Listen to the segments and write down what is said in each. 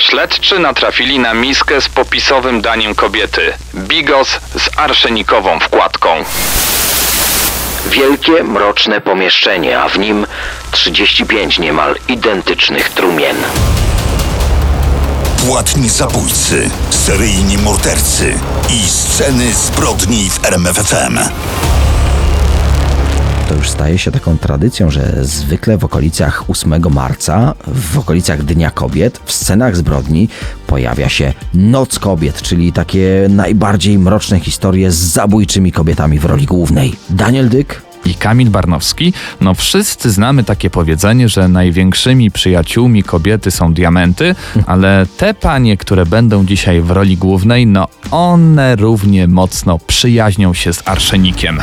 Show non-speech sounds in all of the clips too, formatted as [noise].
Śledczy natrafili na miskę z popisowym daniem kobiety. Bigos z arszenikową wkładką. Wielkie, mroczne pomieszczenie, a w nim 35 niemal identycznych trumien. Płatni zabójcy, seryjni mordercy i sceny zbrodni w RMFFM. To już staje się taką tradycją, że zwykle w okolicach 8 marca, w okolicach Dnia Kobiet, w scenach zbrodni pojawia się Noc Kobiet, czyli takie najbardziej mroczne historie z zabójczymi kobietami w roli głównej. Daniel Dyk i Kamil Barnowski, no wszyscy znamy takie powiedzenie, że największymi przyjaciółmi kobiety są diamenty, [laughs] ale te panie, które będą dzisiaj w roli głównej, no one równie mocno przyjaźnią się z arszenikiem.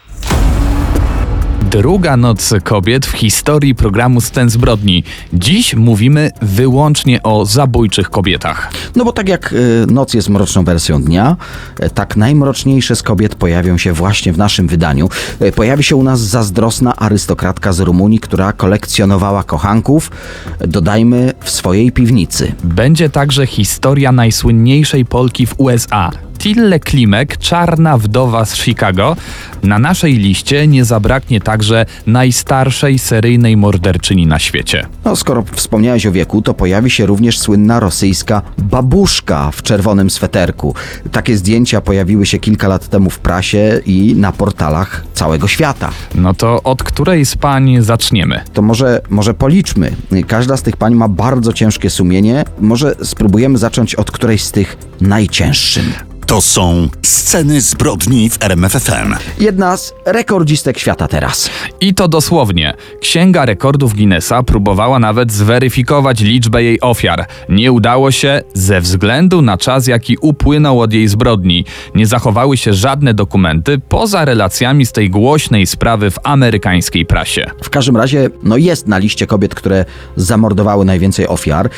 Druga noc kobiet w historii programu Scen Zbrodni. Dziś mówimy wyłącznie o zabójczych kobietach. No bo tak jak y, noc jest mroczną wersją dnia, y, tak najmroczniejsze z kobiet pojawią się właśnie w naszym wydaniu. Y, Pojawi się u nas zazdrosna arystokratka z Rumunii, która kolekcjonowała kochanków, dodajmy, w swojej piwnicy. Będzie także historia najsłynniejszej Polki w USA. Tille Klimek, czarna wdowa z Chicago. Na naszej liście nie zabraknie także najstarszej seryjnej morderczyni na świecie. No, skoro wspomniałeś o wieku, to pojawi się również słynna rosyjska babuszka w czerwonym sweterku. Takie zdjęcia pojawiły się kilka lat temu w prasie i na portalach całego świata. No to od której z pań zaczniemy? To może, może policzmy. Każda z tych pań ma bardzo ciężkie sumienie. Może spróbujemy zacząć od którejś z tych najcięższym. To są Sceny zbrodni w RMFFM. Jedna z rekordzistek świata teraz. I to dosłownie. Księga Rekordów Guinnessa próbowała nawet zweryfikować liczbę jej ofiar. Nie udało się ze względu na czas, jaki upłynął od jej zbrodni. Nie zachowały się żadne dokumenty poza relacjami z tej głośnej sprawy w amerykańskiej prasie. W każdym razie, no jest na liście kobiet, które zamordowały najwięcej ofiar.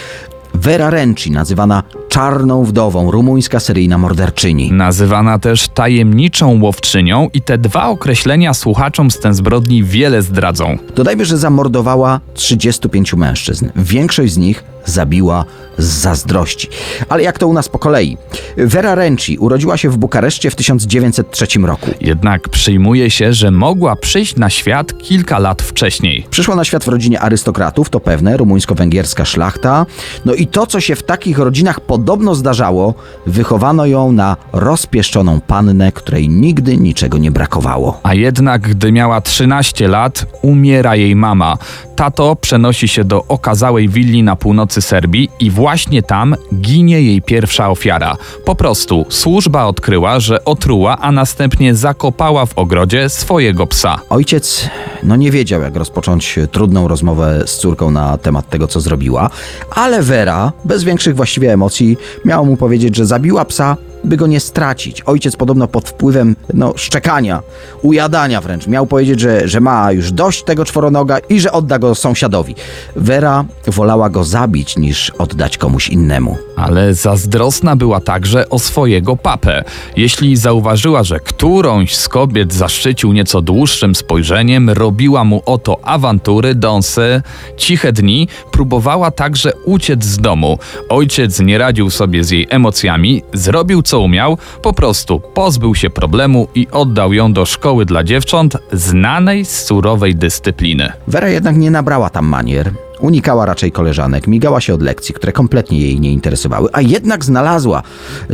Vera Renci, nazywana czarną wdową, rumuńska seryjna morderczyni. Nazywana też tajemniczą łowczynią i te dwa określenia słuchaczom z ten zbrodni wiele zdradzą. Dodajmy, że zamordowała 35 mężczyzn. Większość z nich zabiła z zazdrości. Ale jak to u nas po kolei? Vera Renci urodziła się w Bukareszcie w 1903 roku. Jednak przyjmuje się, że mogła przyjść na świat kilka lat wcześniej. Przyszła na świat w rodzinie arystokratów, to pewne, rumuńsko-węgierska szlachta. No i to, co się w takich rodzinach podobno zdarzało, wychowano ją na rozpieszczoną pannę, której nigdy niczego nie brakowało. A jednak, gdy miała 13 lat, umiera jej mama. Tato przenosi się do okazałej willi na północy Serbii i właśnie tam ginie jej pierwsza ofiara. Po prostu służba odkryła, że otruła, a następnie zakopała w ogrodzie swojego psa. Ojciec no nie wiedział, jak rozpocząć trudną rozmowę z córką na temat tego, co zrobiła, ale Vera, bez większych właściwie emocji, miała mu powiedzieć, że zabiła psa, by go nie stracić. Ojciec podobno pod wpływem no, szczekania, ujadania wręcz, miał powiedzieć, że, że ma już dość tego czworonoga i że odda go sąsiadowi. Vera wolała go zabić, niż oddać komuś innemu. Ale zazdrosna była także o swojego papę. Jeśli zauważyła, że którąś z kobiet zaszczycił nieco dłuższym spojrzeniem, robiła mu oto awantury, dąsy, ciche dni, próbowała także uciec z domu. Ojciec nie radził sobie z jej emocjami, zrobił co umiał, po prostu pozbył się problemu i oddał ją do szkoły dla dziewcząt, znanej z surowej dyscypliny. Vera jednak nie nabrała tam manier. Unikała raczej koleżanek, migała się od lekcji, które kompletnie jej nie interesowały, a jednak znalazła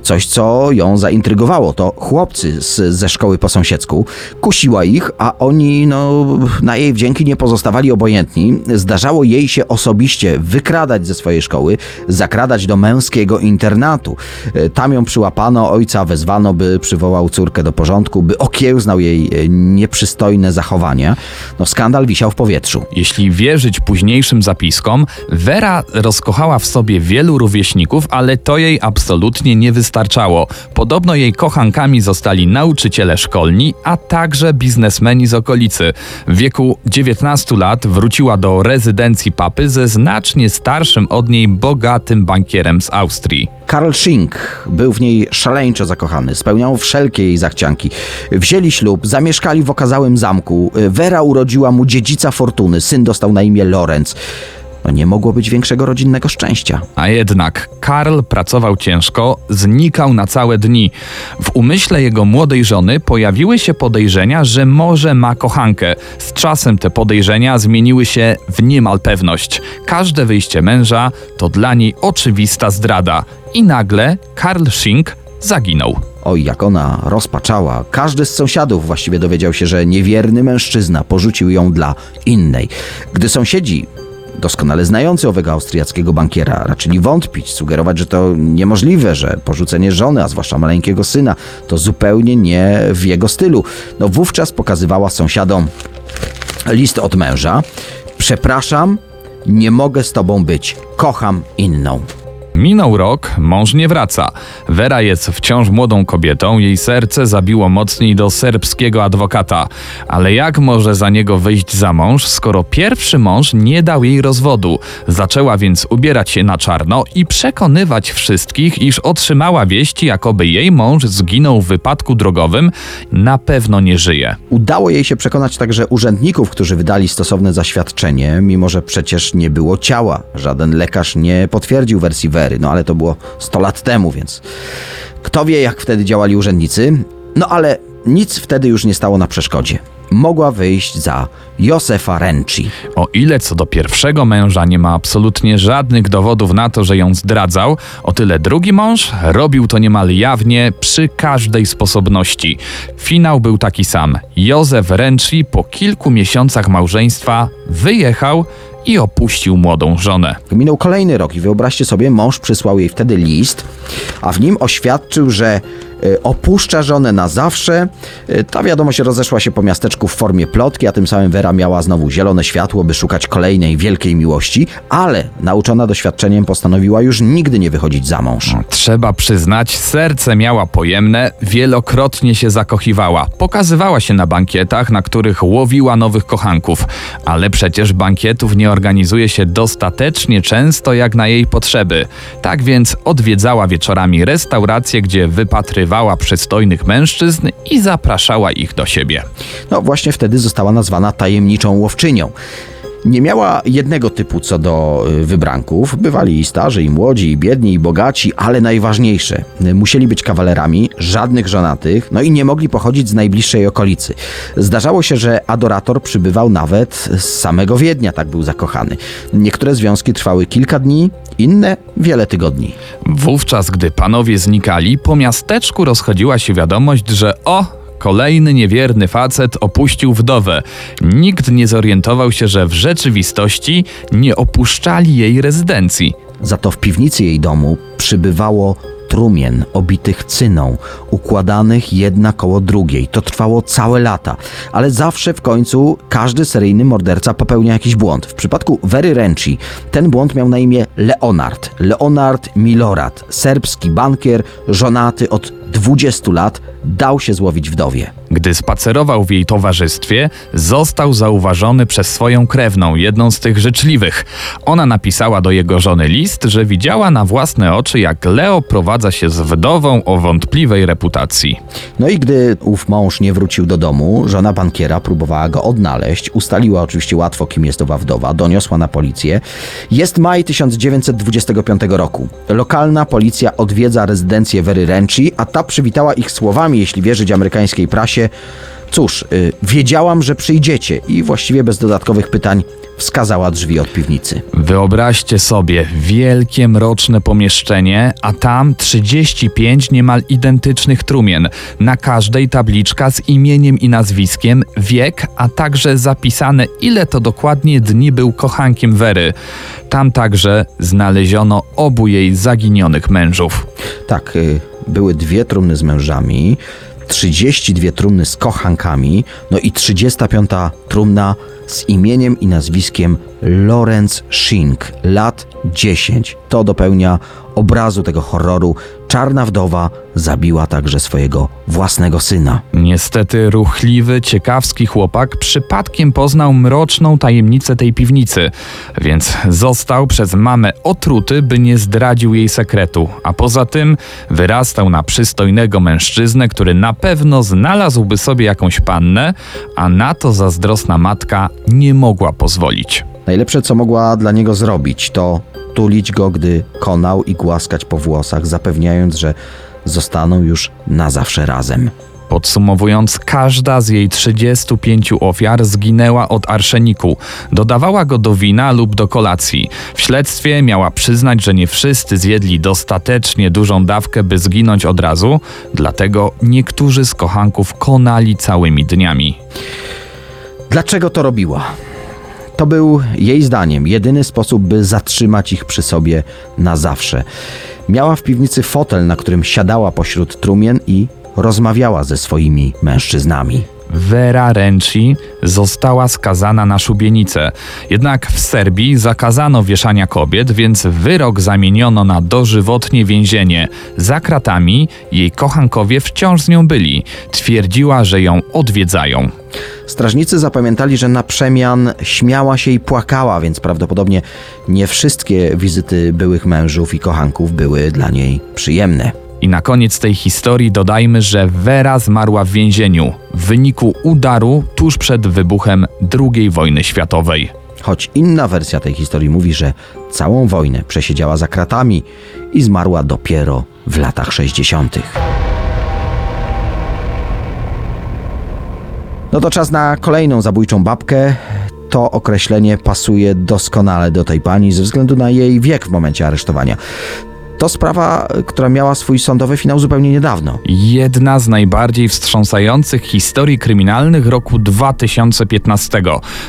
coś, co ją zaintrygowało. To chłopcy z, ze szkoły po sąsiedzku. Kusiła ich, a oni no, na jej wdzięki nie pozostawali obojętni. Zdarzało jej się osobiście wykradać ze swojej szkoły, zakradać do męskiego internatu. Tam ją przyłapano, ojca wezwano, by przywołał córkę do porządku, by okiełznał jej nieprzystojne zachowania. No, skandal wisiał w powietrzu. Jeśli wierzyć późniejszym zapiskom, Vera rozkochała w sobie wielu rówieśników, ale to jej absolutnie nie wystarczało. Podobno jej kochankami zostali nauczyciele szkolni, a także biznesmeni z okolicy. W wieku 19 lat wróciła do rezydencji papy ze znacznie starszym od niej bogatym bankierem z Austrii. Karl Schink był w niej szaleńczo zakochany, spełniał wszelkie jej zachcianki. Wzięli ślub, zamieszkali w okazałym zamku. Vera urodziła mu dziedzica fortuny, syn dostał na imię Lorenz. No nie mogło być większego rodzinnego szczęścia. A jednak Karl pracował ciężko, znikał na całe dni. W umyśle jego młodej żony pojawiły się podejrzenia, że może ma kochankę. Z czasem te podejrzenia zmieniły się w niemal pewność. Każde wyjście męża to dla niej oczywista zdrada. I nagle Karl Schink zaginął. Oj, jak ona rozpaczała. Każdy z sąsiadów właściwie dowiedział się, że niewierny mężczyzna porzucił ją dla innej. Gdy sąsiedzi doskonale znający owego austriackiego bankiera, raczyli wątpić, sugerować, że to niemożliwe, że porzucenie żony, a zwłaszcza maleńkiego syna, to zupełnie nie w jego stylu. No wówczas pokazywała sąsiadom list od męża. Przepraszam, nie mogę z tobą być. Kocham inną. Minął rok, mąż nie wraca. Vera jest wciąż młodą kobietą, jej serce zabiło mocniej do serbskiego adwokata. Ale jak może za niego wyjść za mąż, skoro pierwszy mąż nie dał jej rozwodu? Zaczęła więc ubierać się na czarno i przekonywać wszystkich, iż otrzymała wieści, jakoby jej mąż zginął w wypadku drogowym, na pewno nie żyje. Udało jej się przekonać także urzędników, którzy wydali stosowne zaświadczenie, mimo że przecież nie było ciała. Żaden lekarz nie potwierdził wersji Wery, no ale to było 100 lat temu, więc kto wie, jak wtedy działali urzędnicy. No ale nic wtedy już nie stało na przeszkodzie. Mogła wyjść za Josefa Renci. O ile co do pierwszego męża nie ma absolutnie żadnych dowodów na to, że ją zdradzał, o tyle drugi mąż robił to niemal jawnie przy każdej sposobności. Finał był taki sam. Józef Renci po kilku miesiącach małżeństwa wyjechał i opuścił młodą żonę. Minął kolejny rok i wyobraźcie sobie, mąż przysłał jej wtedy list, a w nim oświadczył, że opuszcza żonę na zawsze. E, Ta wiadomość rozeszła się po miasteczku w formie plotki, a tym samym Vera miała znowu zielone światło, by szukać kolejnej wielkiej miłości, ale nauczona doświadczeniem postanowiła już nigdy nie wychodzić za mąż. Trzeba przyznać, serce miała pojemne, wielokrotnie się zakochiwała. Pokazywała się na bankietach, na których łowiła nowych kochanków, ale przecież bankietów nie organizuje się dostatecznie często jak na jej potrzeby. Tak więc odwiedzała wieczorami restauracje, gdzie wypatrywała przystojnych mężczyzn i zapraszała ich do siebie. No właśnie wtedy została nazwana tajemniczą łowczynią. Nie miała jednego typu co do y, wybranków. Bywali i starzy, i młodzi, i biedni, i bogaci, ale najważniejsze, y, musieli być kawalerami, żadnych żonatych, no i nie mogli pochodzić z najbliższej okolicy. Zdarzało się, że adorator przybywał nawet z samego Wiednia, tak był zakochany. Niektóre związki trwały kilka dni, inne wiele tygodni. Wówczas, gdy panowie znikali, po miasteczku rozchodziła się wiadomość, że o, kolejny niewierny facet opuścił wdowę. Nikt nie zorientował się, że w rzeczywistości nie opuszczali jej rezydencji. Za to w piwnicy jej domu przybywało trumien obitych cyną, układanych jedna koło drugiej. To trwało całe lata, ale zawsze w końcu każdy seryjny morderca popełnia jakiś błąd. W przypadku Wery Renci ten błąd miał na imię Leonard. Leonard Milorad, serbski bankier, żonaty od 20 lat, dał się złowić wdowie. Gdy spacerował w jej towarzystwie, został zauważony przez swoją krewną, jedną z tych życzliwych. Ona napisała do jego żony list, że widziała na własne oczy, jak Leo prowadza się z wdową o wątpliwej reputacji. No i gdy ów mąż nie wrócił do domu, żona bankiera próbowała go odnaleźć, ustaliła oczywiście łatwo, kim jest owa wdowa, doniosła na policję. Jest maj 1925 roku. Lokalna policja odwiedza rezydencję Wery Renci, a ta przywitała ich słowami, jeśli wierzyć amerykańskiej prasie. Cóż, y, wiedziałam, że przyjdziecie i właściwie bez dodatkowych pytań wskazała drzwi od piwnicy. Wyobraźcie sobie wielkie mroczne pomieszczenie, a tam 35 niemal identycznych trumien. Na każdej tabliczka z imieniem i nazwiskiem, wiek, a także zapisane ile to dokładnie dni był kochankiem Wery. Tam także znaleziono obu jej zaginionych mężów. Tak, y, były dwie trumny z mężami, 32 trumny z kochankami, no i 35 trumna z imieniem i nazwiskiem Lorenz Schink, lat 10. To dopełnia obrazu tego horroru, czarna wdowa zabiła także swojego własnego syna. Niestety ruchliwy, ciekawski chłopak przypadkiem poznał mroczną tajemnicę tej piwnicy, więc został przez mamę otruty, by nie zdradził jej sekretu, a poza tym wyrastał na przystojnego mężczyznę, który na pewno znalazłby sobie jakąś pannę, a na to zazdrosna matka nie mogła pozwolić. Najlepsze, co mogła dla niego zrobić, to tulić go, gdy konał i głaskać po włosach, zapewniając, że zostaną już na zawsze razem. Podsumowując, każda z jej 35 ofiar zginęła od arszeniku. Dodawała go do wina lub do kolacji. W śledztwie miała przyznać, że nie wszyscy zjedli dostatecznie dużą dawkę, by zginąć od razu, dlatego niektórzy z kochanków konali całymi dniami. Dlaczego to robiła? To był jej zdaniem jedyny sposób, by zatrzymać ich przy sobie na zawsze. Miała w piwnicy fotel, na którym siadała pośród trumien i rozmawiała ze swoimi mężczyznami. Vera Renci została skazana na szubienicę. Jednak w Serbii zakazano wieszania kobiet, więc wyrok zamieniono na dożywotnie więzienie. Za kratami jej kochankowie wciąż z nią byli. Twierdziła, że ją odwiedzają. Strażnicy zapamiętali, że na przemian śmiała się i płakała, więc prawdopodobnie nie wszystkie wizyty byłych mężów i kochanków były dla niej przyjemne. I na koniec tej historii dodajmy, że Vera zmarła w więzieniu w wyniku udaru tuż przed wybuchem II wojny światowej. Choć inna wersja tej historii mówi, że całą wojnę przesiedziała za kratami i zmarła dopiero w latach 60. No to czas na kolejną zabójczą babkę. To określenie pasuje doskonale do tej pani ze względu na jej wiek w momencie aresztowania. To sprawa, która miała swój sądowy finał zupełnie niedawno. Jedna z najbardziej wstrząsających historii kryminalnych roku 2015.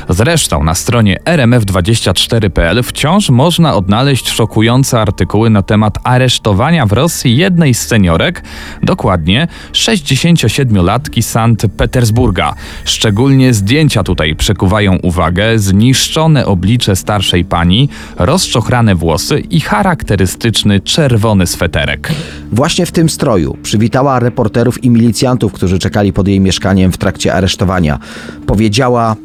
Zresztą na stronie rmf24.pl wciąż można odnaleźć szokujące artykuły na temat aresztowania w Rosji jednej z seniorek, dokładnie 67-latki Sankt Petersburga. Szczególnie zdjęcia tutaj przekuwają uwagę, zniszczone oblicze starszej pani, rozczochrane włosy i charakterystyczny czerwony sweterek. Właśnie w tym stroju przywitała reporterów i milicjantów, którzy czekali pod jej mieszkaniem w trakcie aresztowania. Powiedziała: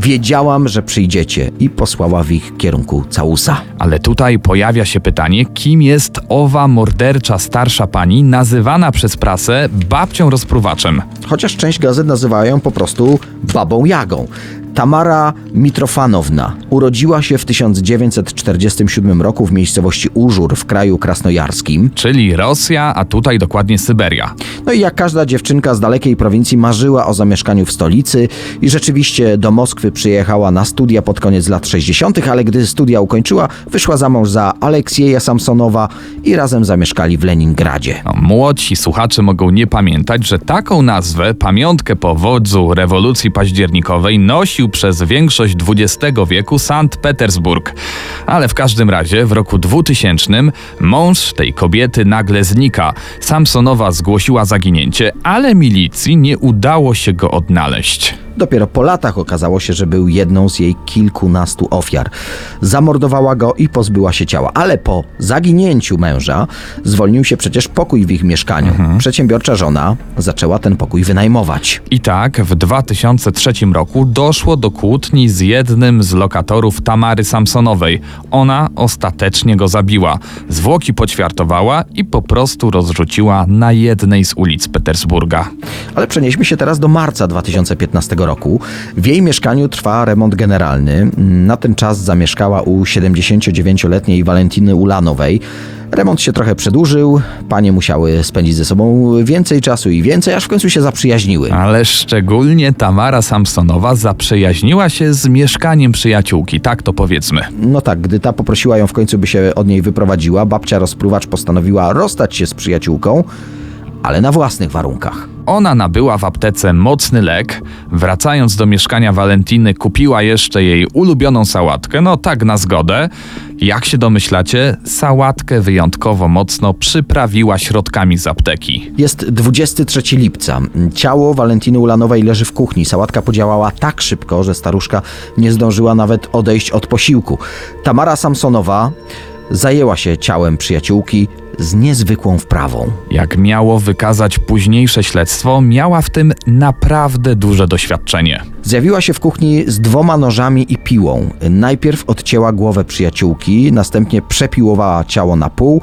Wiedziałam, że przyjdziecie, i posłała w ich kierunku całusa. Ale tutaj pojawia się pytanie, kim jest owa mordercza starsza pani, nazywana przez prasę babcią rozpruwaczem. Chociaż część gazet nazywa ją po prostu babą Jagą. Tamara Mitrofanowna urodziła się w 1947 roku w miejscowości Użur w kraju krasnojarskim. Czyli Rosja, a tutaj dokładnie Syberia. No i jak każda dziewczynka z dalekiej prowincji marzyła o zamieszkaniu w stolicy i rzeczywiście do Moskwy przyjechała na studia pod koniec lat 60., ale gdy studia ukończyła, wyszła za mąż za Aleksieja Samsonowa i razem zamieszkali w Leningradzie. No, młodsi słuchacze mogą nie pamiętać, że taką nazwę, pamiątkę po wodzu rewolucji październikowej, nosił przez większość XX wieku Sankt Petersburg. Ale w każdym razie w roku 2000 mąż tej kobiety nagle znika. Samsonowa zgłosiła zaginięcie, ale milicji nie udało się go odnaleźć. Dopiero po latach okazało się, że był jedną z jej kilkunastu ofiar. Zamordowała go i pozbyła się ciała, ale po zaginięciu męża zwolnił się przecież pokój w ich mieszkaniu. Przedsiębiorcza żona zaczęła ten pokój wynajmować. I tak w 2003 roku doszło do kłótni z jednym z lokatorów Tamary Samsonowej. Ona ostatecznie go zabiła. Zwłoki poćwiartowała i po prostu rozrzuciła na jednej z ulic Petersburga. Ale przenieśmy się teraz do marca 2015 roku. W jej mieszkaniu trwa remont generalny. Na ten czas zamieszkała u 79-letniej Walentiny Ulanowej. Remont się trochę przedłużył, panie musiały spędzić ze sobą więcej czasu i więcej, aż w końcu się zaprzyjaźniły. Ale szczególnie Tamara Samsonowa zaprzyjaźniła się z mieszkaniem przyjaciółki, tak to powiedzmy. No tak, gdy ta poprosiła ją w końcu, by się od niej wyprowadziła, babcia rozpruwacz postanowiła rozstać się z przyjaciółką, ale na własnych warunkach. Ona nabyła w aptece mocny lek. Wracając do mieszkania Walentiny, kupiła jeszcze jej ulubioną sałatkę, no tak na zgodę. Jak się domyślacie, sałatkę wyjątkowo mocno przyprawiła środkami z apteki. Jest 23 lipca. Ciało Walentiny Ulanowej leży w kuchni. Sałatka podziałała tak szybko, że staruszka nie zdążyła nawet odejść od posiłku. Tamara Samsonowa zajęła się ciałem przyjaciółki z niezwykłą wprawą. Jak miało wykazać późniejsze śledztwo, miała w tym naprawdę duże doświadczenie. Zjawiła się w kuchni z dwoma nożami i piłą. Najpierw odcięła głowę przyjaciółki, następnie przepiłowała ciało na pół,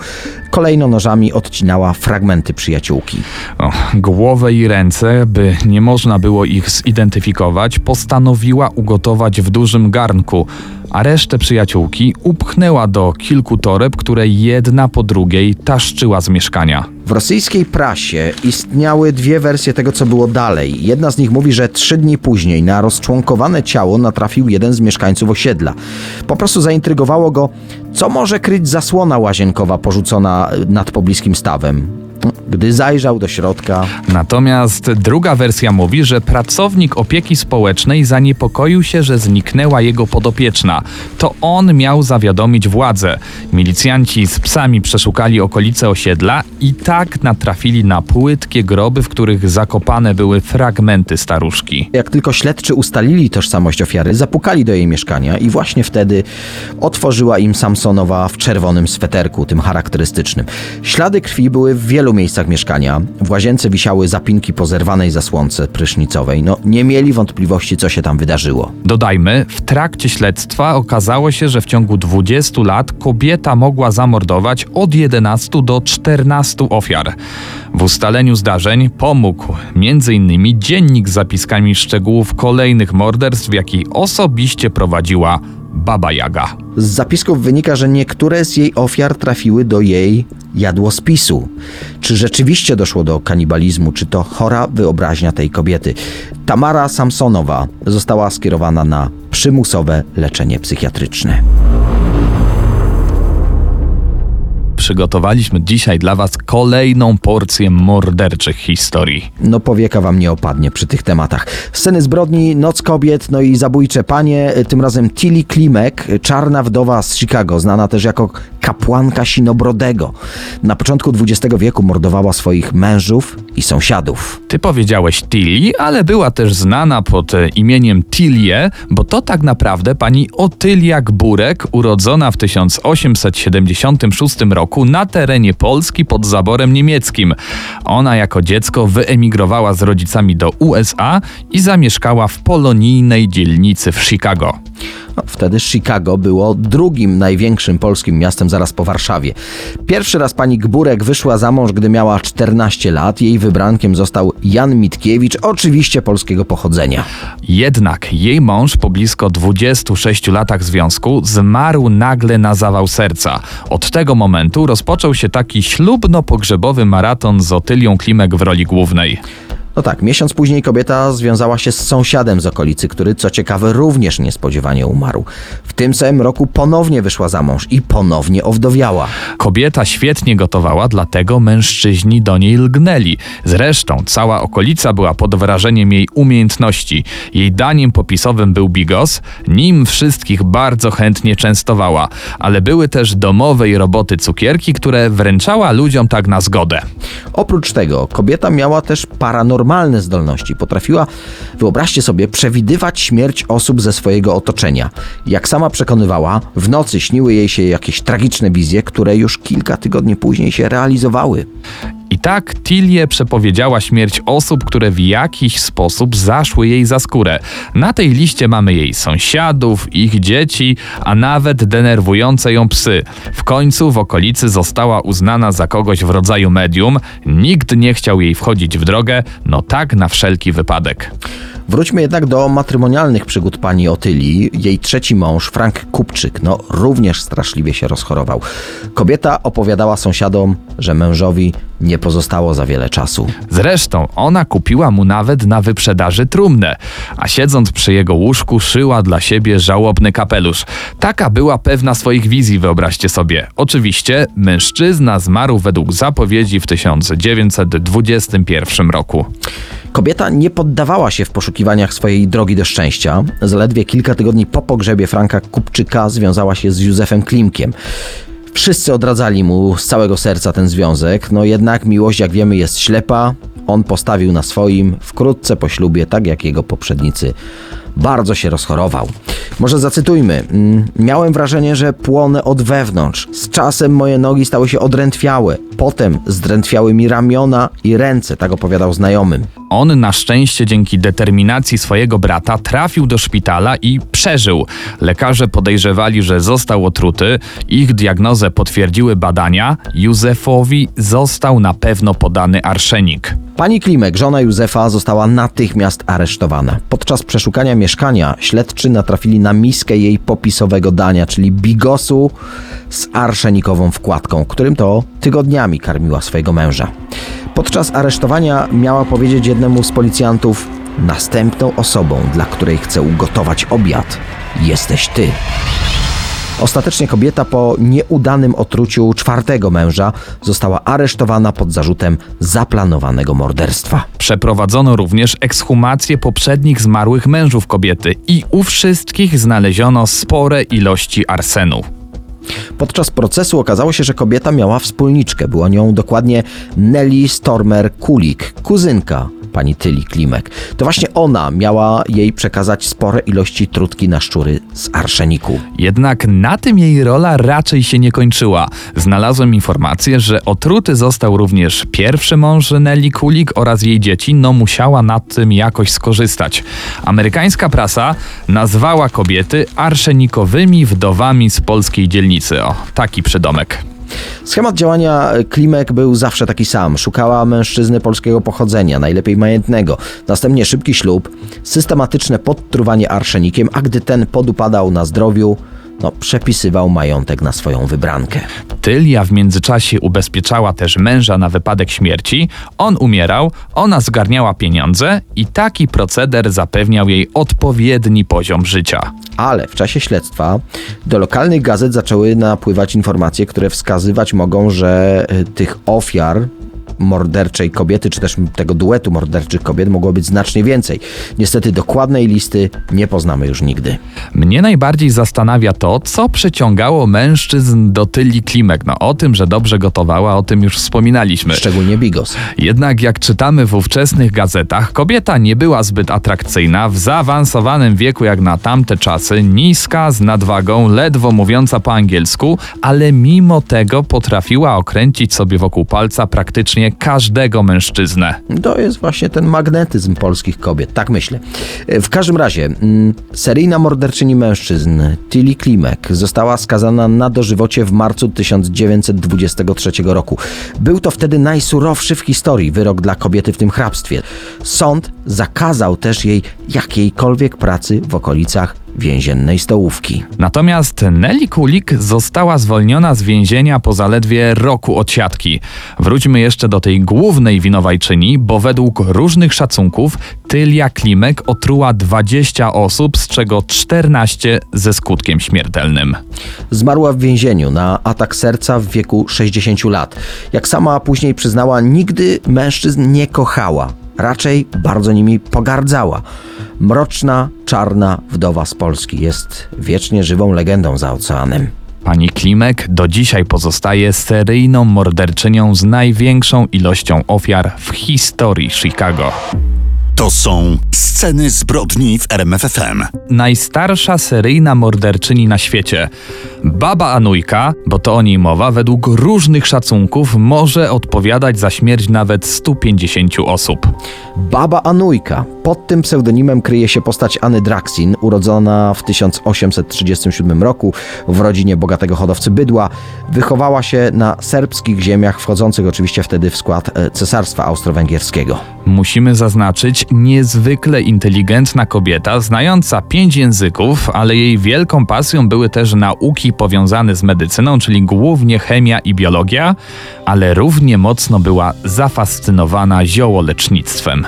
kolejno nożami odcinała fragmenty przyjaciółki. O, głowę i ręce, by nie można było ich zidentyfikować, postanowiła ugotować w dużym garnku, a resztę przyjaciółki upchnęła do kilku toreb, które jedna po drugiej taszczyła z mieszkania. W rosyjskiej prasie istniały dwie wersje tego, co było dalej. Jedna z nich mówi, że trzy dni później na rozczłonkowane ciało natrafił jeden z mieszkańców osiedla. Po prostu zaintrygowało go, co może kryć zasłona łazienkowa porzucona nad pobliskim stawem. Gdy zajrzał do środka, Natomiast druga wersja mówi, że pracownik opieki społecznej zaniepokoił się, że zniknęła jego podopieczna. To on miał zawiadomić władzę. Milicjanci z psami przeszukali okolice osiedla i tak natrafili na płytkie groby, w których zakopane były fragmenty staruszki. jak tylko śledczy ustalili tożsamość ofiary, zapukali do jej mieszkania i właśnie wtedy otworzyła im Samsonowa w czerwonym sweterku, tym charakterystycznym. Ślady krwi były w wielu miejscach mieszkania. W łazience wisiały zapinki po zerwanej zasłonce prysznicowej. No, nie mieli wątpliwości, co się tam wydarzyło. Dodajmy, w trakcie śledztwa okazało się, że w ciągu 20 lat kobieta mogła zamordować od 11 do 14 ofiar. W ustaleniu zdarzeń pomógł m.in. dziennik z zapiskami szczegółów kolejnych morderstw, jaki osobiście prowadziła Baba Jaga. Z zapisków wynika, że niektóre z jej ofiar trafiły do jej jadłospisu. Czy rzeczywiście doszło do kanibalizmu, czy to chora wyobraźnia tej kobiety? Tamara Samsonowa została skierowana na przymusowe leczenie psychiatryczne. Przygotowaliśmy dzisiaj dla Was kolejną porcję morderczych historii. No powieka wam nie opadnie przy tych tematach. Sceny zbrodni, Noc kobiet, no i zabójcze panie, tym razem Tilly Klimek, czarna wdowa z Chicago, znana też jako kapłanka Sinobrodego. Na początku XX wieku mordowała swoich mężów i sąsiadów. Ty powiedziałeś Tilly, ale była też znana pod e, imieniem Tilie, bo to tak naprawdę pani Otylia Gburek, urodzona w 1876 roku na terenie Polski pod zaborem niemieckim. Ona jako dziecko wyemigrowała z rodzicami do USA i zamieszkała w polonijnej dzielnicy w Chicago. No, wtedy Chicago było drugim największym polskim miastem zaraz po Warszawie. Pierwszy raz pani Gburek wyszła za mąż, gdy miała 14 lat. Jej wybrankiem został Jan Mitkiewicz, oczywiście polskiego pochodzenia. Jednak jej mąż po blisko 26 latach związku zmarł nagle na zawał serca. Od tego momentu rozpoczął się taki ślubno-pogrzebowy maraton z Otylią Klimek w roli głównej. No tak, miesiąc później kobieta związała się z sąsiadem z okolicy, który co ciekawe również niespodziewanie umarł. W tym samym roku ponownie wyszła za mąż i ponownie owdowiała. Kobieta świetnie gotowała, dlatego mężczyźni do niej lgnęli. Zresztą cała okolica była pod wrażeniem jej umiejętności. Jej daniem popisowym był bigos, nim wszystkich bardzo chętnie częstowała, ale były też domowej roboty cukierki, które wręczała ludziom tak na zgodę. Oprócz tego kobieta miała też paranormalne zdolności. Potrafiła, wyobraźcie sobie, przewidywać śmierć osób ze swojego otoczenia. Jak sama przekonywała, w nocy śniły jej się jakieś tragiczne wizje, które już kilka tygodni później się realizowały. I tak Tilie przepowiedziała śmierć osób, które w jakiś sposób zaszły jej za skórę. Na tej liście mamy jej sąsiadów, ich dzieci, a nawet denerwujące ją psy. W końcu w okolicy została uznana za kogoś w rodzaju medium. Nikt nie chciał jej wchodzić w drogę, no tak na wszelki wypadek. Wróćmy jednak do matrymonialnych przygód pani Otylii. Jej trzeci mąż, Frank Kupczyk, no również straszliwie się rozchorował. Kobieta opowiadała sąsiadom, że mężowi nie pozostało za wiele czasu. Zresztą ona kupiła mu nawet na wyprzedaży trumnę, a siedząc przy jego łóżku szyła dla siebie żałobny kapelusz. Taka była pewna swoich wizji, wyobraźcie sobie. Oczywiście mężczyzna zmarł według zapowiedzi w 1921 roku. Kobieta nie poddawała się w poszukiwaniach swojej drogi do szczęścia. Zaledwie kilka tygodni po pogrzebie Franka Kupczyka związała się z Józefem Klimkiem. Wszyscy odradzali mu z całego serca ten związek, no jednak miłość, jak wiemy, jest ślepa. On postawił na swoim wkrótce po ślubie, tak jak jego poprzednicy, Bardzo się rozchorował. Może zacytujmy. Mm, Miałem wrażenie, że płonę od wewnątrz. Z czasem moje nogi stały się odrętwiałe. Potem zdrętwiały mi ramiona i ręce, tak opowiadał znajomym. On na szczęście dzięki determinacji swojego brata trafił do szpitala i przeżył. Lekarze podejrzewali, że został otruty. Ich diagnozę potwierdziły badania. Józefowi został na pewno podany arszenik. Pani Klimek, żona Józefa, została natychmiast aresztowana. Podczas przeszukania mieszkania śledczy natrafili na miskę jej popisowego dania, czyli bigosu z arszenikową wkładką, którym to tygodniami karmiła swojego męża. Podczas aresztowania miała powiedzieć jednemu z policjantów: Następną osobą, dla której chcę ugotować obiad, jesteś ty. Ostatecznie kobieta po nieudanym otruciu czwartego męża została aresztowana pod zarzutem zaplanowanego morderstwa. Przeprowadzono również ekshumację poprzednich zmarłych mężów kobiety i u wszystkich znaleziono spore ilości arsenu. Podczas procesu okazało się, że kobieta miała wspólniczkę. Była nią dokładnie Nelly Stormer Kulik, kuzynka pani Tyli Klimek. To właśnie ona miała jej przekazać spore ilości trutki na szczury z arszeniku. Jednak na tym jej rola raczej się nie kończyła. Znalazłem informację, że otruty został również pierwszy mąż Nelly Kulik oraz jej dzieci, no musiała na tym jakoś skorzystać. Amerykańska prasa nazwała kobiety arszenikowymi wdowami z polskiej dzielnicy. O, taki przydomek. Schemat działania Klimek był zawsze taki sam. Szukała mężczyzny polskiego pochodzenia, najlepiej majętnego. Następnie szybki ślub, systematyczne podtruwanie arszenikiem, a gdy ten podupadał na zdrowiu, no, przepisywał majątek na swoją wybrankę. Tylia w międzyczasie ubezpieczała też męża na wypadek śmierci. On umierał, ona zgarniała pieniądze i taki proceder zapewniał jej odpowiedni poziom życia. Ale w czasie śledztwa do lokalnych gazet zaczęły napływać informacje, które wskazywać mogą, że y, tych ofiar morderczej kobiety, czy też tego duetu morderczych kobiet mogło być znacznie więcej. Niestety dokładnej listy nie poznamy już nigdy. Mnie najbardziej zastanawia to, co przyciągało mężczyzn do Tyli Klimek. No o tym, że dobrze gotowała, o tym już wspominaliśmy. Szczególnie Bigos. Jednak jak czytamy w ówczesnych gazetach, kobieta nie była zbyt atrakcyjna, w zaawansowanym wieku jak na tamte czasy, niska, z nadwagą, ledwo mówiąca po angielsku, ale mimo tego potrafiła okręcić sobie wokół palca praktycznie każdego mężczyznę. To jest właśnie ten magnetyzm polskich kobiet, tak myślę. W każdym razie, mm, seryjna morderczyni mężczyzn Tilly Klimek została skazana na dożywocie w marcu 1923 roku. Był to wtedy najsurowszy w historii wyrok dla kobiety w tym hrabstwie. Sąd zakazał też jej jakiejkolwiek pracy w okolicach więziennej stołówki. Natomiast Nelly Kulik została zwolniona z więzienia po zaledwie roku odsiadki. Wróćmy jeszcze do tej głównej winowajczyni, bo według różnych szacunków Tylia Klimek otruła 20 osób, z czego 14 ze skutkiem śmiertelnym. Zmarła w więzieniu na atak serca w wieku 60 lat. Jak sama później przyznała, nigdy mężczyzn nie kochała. Raczej bardzo nimi pogardzała. Mroczna, czarna wdowa z Polski jest wiecznie żywą legendą za oceanem. Pani Klimek do dzisiaj pozostaje seryjną morderczynią z największą ilością ofiar w historii Chicago. To są sceny zbrodni w RMFFM. Najstarsza seryjna morderczyni na świecie. Baba Anujka, bo to o niej mowa, według różnych szacunków może odpowiadać za śmierć nawet 150 osób. Baba Anujka. Pod tym pseudonimem kryje się postać Anny Draxin, urodzona w 1837 roku w rodzinie bogatego hodowcy bydła. Wychowała się na serbskich ziemiach, wchodzących oczywiście wtedy w skład e, Cesarstwa Austro-Węgierskiego. Musimy zaznaczyć, niezwykle inteligentna kobieta, znająca pięć języków, ale jej wielką pasją były też nauki powiązane z medycyną, czyli głównie chemia i biologia, ale równie mocno była zafascynowana ziołolecznictwem.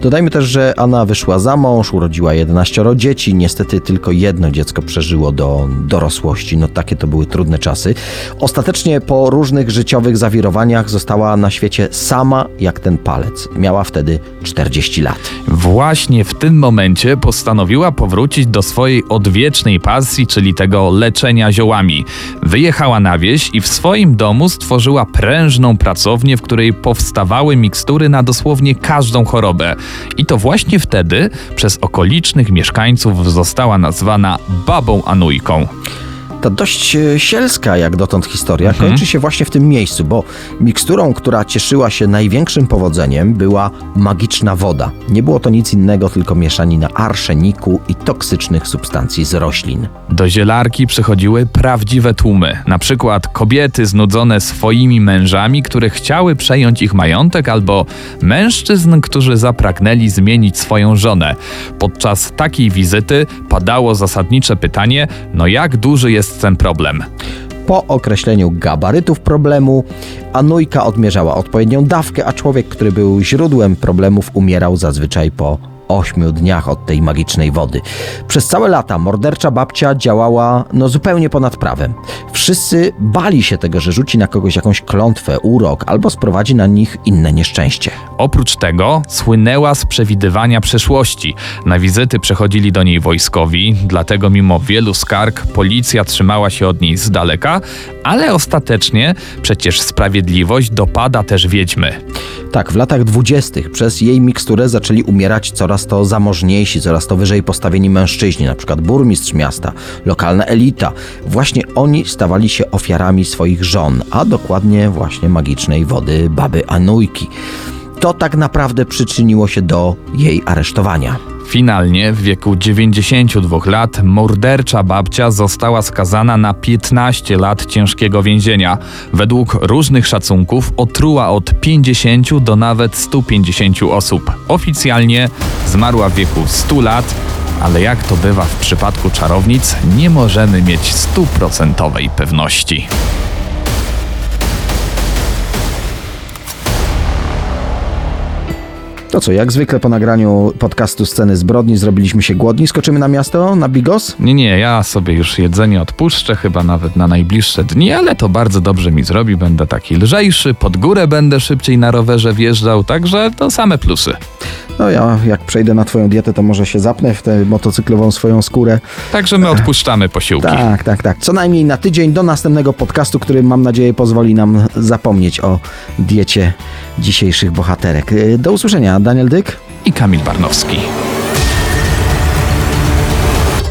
Dodajmy też, że Anna wyszła za mąż, urodziła 11 dzieci. Niestety tylko jedno dziecko przeżyło do dorosłości. No takie to były trudne czasy. Ostatecznie po różnych życiowych zawirowaniach została na świecie sama jak ten palec. Miała wtedy 40 lat. Właśnie w tym momencie postanowiła powrócić do swojej odwiecznej pasji, czyli tego leczenia ziołami. Wyjechała na wieś i w swoim domu stworzyła prężną pracownię, w której powstawały mikstury na dosłownie każdą chorobę. I to właśnie wtedy przez okolicznych mieszkańców została nazwana babą Anujką. Ta dość e, sielska jak dotąd historia kończy się właśnie w tym miejscu, bo miksturą, która cieszyła się największym powodzeniem, była magiczna woda. Nie było to nic innego, tylko mieszanina arszeniku i toksycznych substancji z roślin. Do zielarki przychodziły prawdziwe tłumy, na przykład kobiety znudzone swoimi mężami, które chciały przejąć ich majątek, albo mężczyzn, którzy zapragnęli zmienić swoją żonę. Podczas takiej wizyty padało zasadnicze pytanie: no jak duży jest ten problem? Po określeniu gabarytów problemu, Anujka odmierzała odpowiednią dawkę, a człowiek, który był źródłem problemów, umierał zazwyczaj po ośmiu dniach od tej magicznej wody. Przez całe lata mordercza babcia działała no zupełnie ponad prawem. Wszyscy bali się tego, że rzuci na kogoś jakąś klątwę, urok albo sprowadzi na nich inne nieszczęście. Oprócz tego słynęła z przewidywania przyszłości. Na wizyty przychodzili do niej wojskowi, dlatego mimo wielu skarg policja trzymała się od niej z daleka, ale ostatecznie przecież sprawiedliwość dopada też wiedźmy. Tak, w latach dwudziestych przez jej miksturę zaczęli umierać coraz to zamożniejsi, coraz to wyżej postawieni mężczyźni, na przykład burmistrz miasta, lokalna elita. Właśnie oni stawali się ofiarami swoich żon, a dokładnie właśnie magicznej wody baby Anujki. To tak naprawdę przyczyniło się do jej aresztowania. Finalnie w wieku 92 lat mordercza babcia została skazana na 15 lat ciężkiego więzienia. Według różnych szacunków otruła od 50 do nawet 150 osób. Oficjalnie zmarła w wieku 100 lat, ale jak to bywa w przypadku czarownic, nie możemy mieć stuprocentowej pewności. To co, jak zwykle po nagraniu podcastu Sceny Zbrodni zrobiliśmy się głodni, skoczymy na miasto, na Bigos? Nie, nie, ja sobie już jedzenie odpuszczę, chyba nawet na najbliższe dni, ale to bardzo dobrze mi zrobi. Będę taki lżejszy, pod górę będę szybciej na rowerze wjeżdżał, także to same plusy. No ja jak przejdę na twoją dietę, to może się zapnę w tę motocyklową swoją skórę. Także my odpuszczamy posiłki. Tak, tak, tak. Co najmniej na tydzień do następnego podcastu, który mam nadzieję pozwoli nam zapomnieć o diecie dzisiejszych bohaterek. Y, Do usłyszenia, Daniel Dyk. I Kamil Barnowski.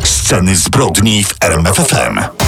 Sceny zbrodni w RMFFM.